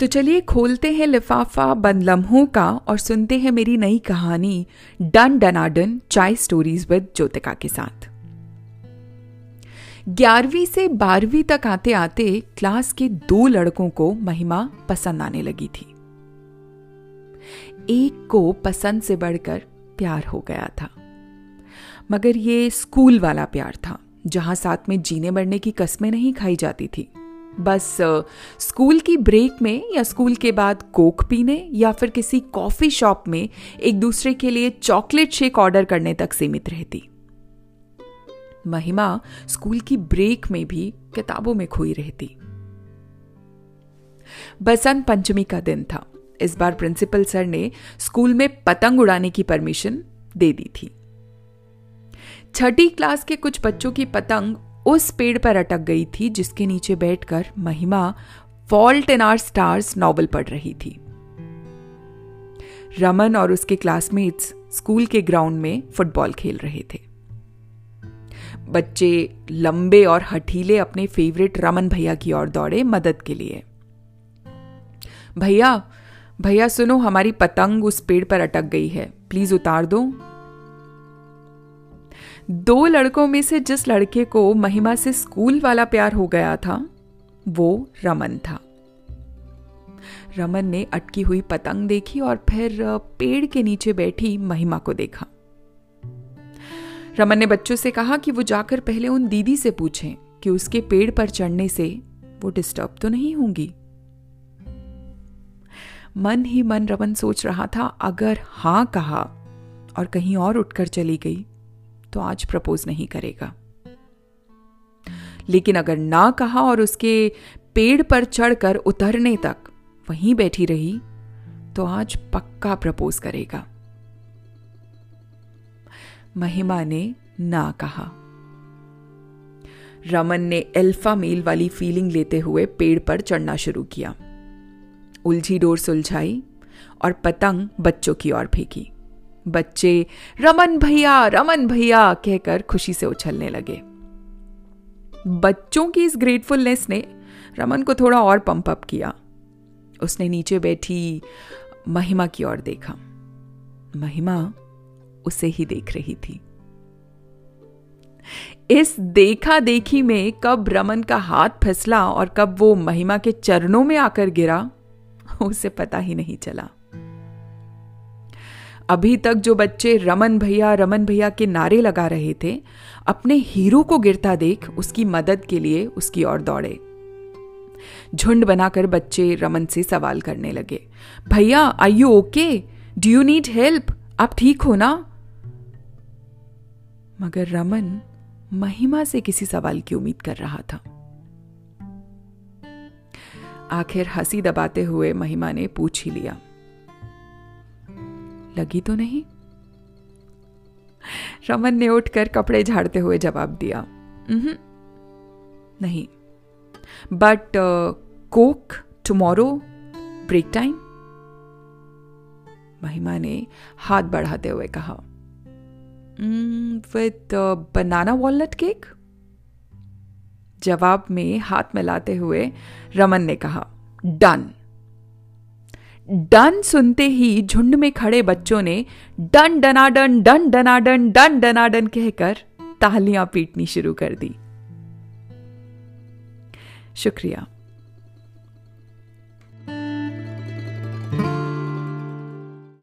तो चलिए खोलते हैं लिफाफा बन लम्हों का और सुनते हैं मेरी नई कहानी, डन डनाडन, चाय स्टोरीज विद ज्योतिका के साथ। ग्यारहवीं से बारहवीं तक आते आते क्लास के दो लड़कों को महिमा पसंद आने लगी थी। एक को पसंद से बढ़कर प्यार हो गया था। मगर ये स्कूल वाला प्यार था, जहाँ साथ में जीने मरने की कस्में नहीं खाई जाती थी। बस स्कूल की ब्रेक में या स्कूल के बाद कोक पीने या फिर किसी कॉफ़ी शॉप में एक दूसरे के लिए चॉकलेट शेक ऑर्डर करने तक सीमित रहती। महिमा स्कूल की ब्रेक में भी किताबों में खोई रहती। बसंत पंचमी का दिन था। इस बार प्रिंसिपल सर ने स्कूल में पतंग उड़ाने की परमिशन दे दी थी। छठी क्लास के कुछ बच्चों की पतंग उस पेड़ पर अटक गई थी जिसके नीचे बैठकर Mahima fault in our stars novel पढ़ रही थी। रमन और उसके क्लासमेट्स स्कूल के ग्राउंड में फुटबॉल खेल रहे थे। बच्चे लंबे और हठीले अपने फेवरेट रमन भैया की ओर दौड़े मदद के लिए। भैया भैया सुनो, हमारी पतंग उस पेड़ पर अटक गई है। प्लीज़ उतार दो। दो लड़कों में से जिस लड़के को महिमा से स्कूल वाला प्यार हो गया था, वो रमन था। रमन ने अटकी हुई पतंग देखी और फिर पेड़ के नीचे बैठी महिमा को देखा। रमन ने बच्चों से कहा कि वो जाकर पहले उन दीदी से पूछें कि उसके पेड़ पर चढ़ने से वो डिस्टर्ब तो नहीं होंगी। मन ही मन रमन सोच रहा था, अगर हाँ कहा और कहीं और उठकर चली गई तो आज प्रपोज नहीं करेगा। लेकिन अगर ना कहा और उसके पेड़ पर चढ़कर उतरने तक वहीं बैठी रही तो आज पक्का प्रपोज करेगा। महिमा ने ना कहा। रमन ने एल्फा मेल वाली फीलिंग लेते हुए पेड़ पर चढ़ना शुरू किया। उलझी डोर सुलझाई और पतंग बच्चों की ओर फेंकी। बच्चे, रमन भैया रमन भैया कहकर खुशी से उछलने लगे। बच्चों की इस ग्रेटफुलनेस ने रमन को थोड़ा और पंप अप किया। उसने नीचे बैठी, महिमा की ओर देखा। महिमा उसे ही देख रही थी। इस देखा देखी में कब रमन का हाथ फिसला और कब वो महिमा के चरणों में आकर गिरा, उसे पता ही नहीं चला। अभी तक जो बच्चे रमन भैया रमन भैया के नारे लगा रहे थे, अपने हीरो को गिरता देख उसकी मदद के लिए उसकी ओर दौड़े। झुंड बनाकर बच्चे रमन से सवाल करने लगे। भैया I you okay do you need help आप ठीक हो ना? मगर रमन महिमा से किसी सवाल की उम्मीद कर रहा था। आखिर हँसी दबाते हुए महिमा ने पूछ ही लिया। लगी तो नहीं? रमन ने उठकर कपड़े झाड़ते हुए जवाब दिया नहीं। But coke tomorrow break time Mahima ने हाथ बढ़ाते हुए कहा विथ बनाना वॉलनट केक जवाब में हाथ मिलाते हुए रमन ने कहा डन डन सुनते ही झुंड में खड़े बच्चों ने डन डनाडन डन डनाडन डन डनाडन कहकर तालियाँ पीटनी शुरू कर दी। शुक्रिया।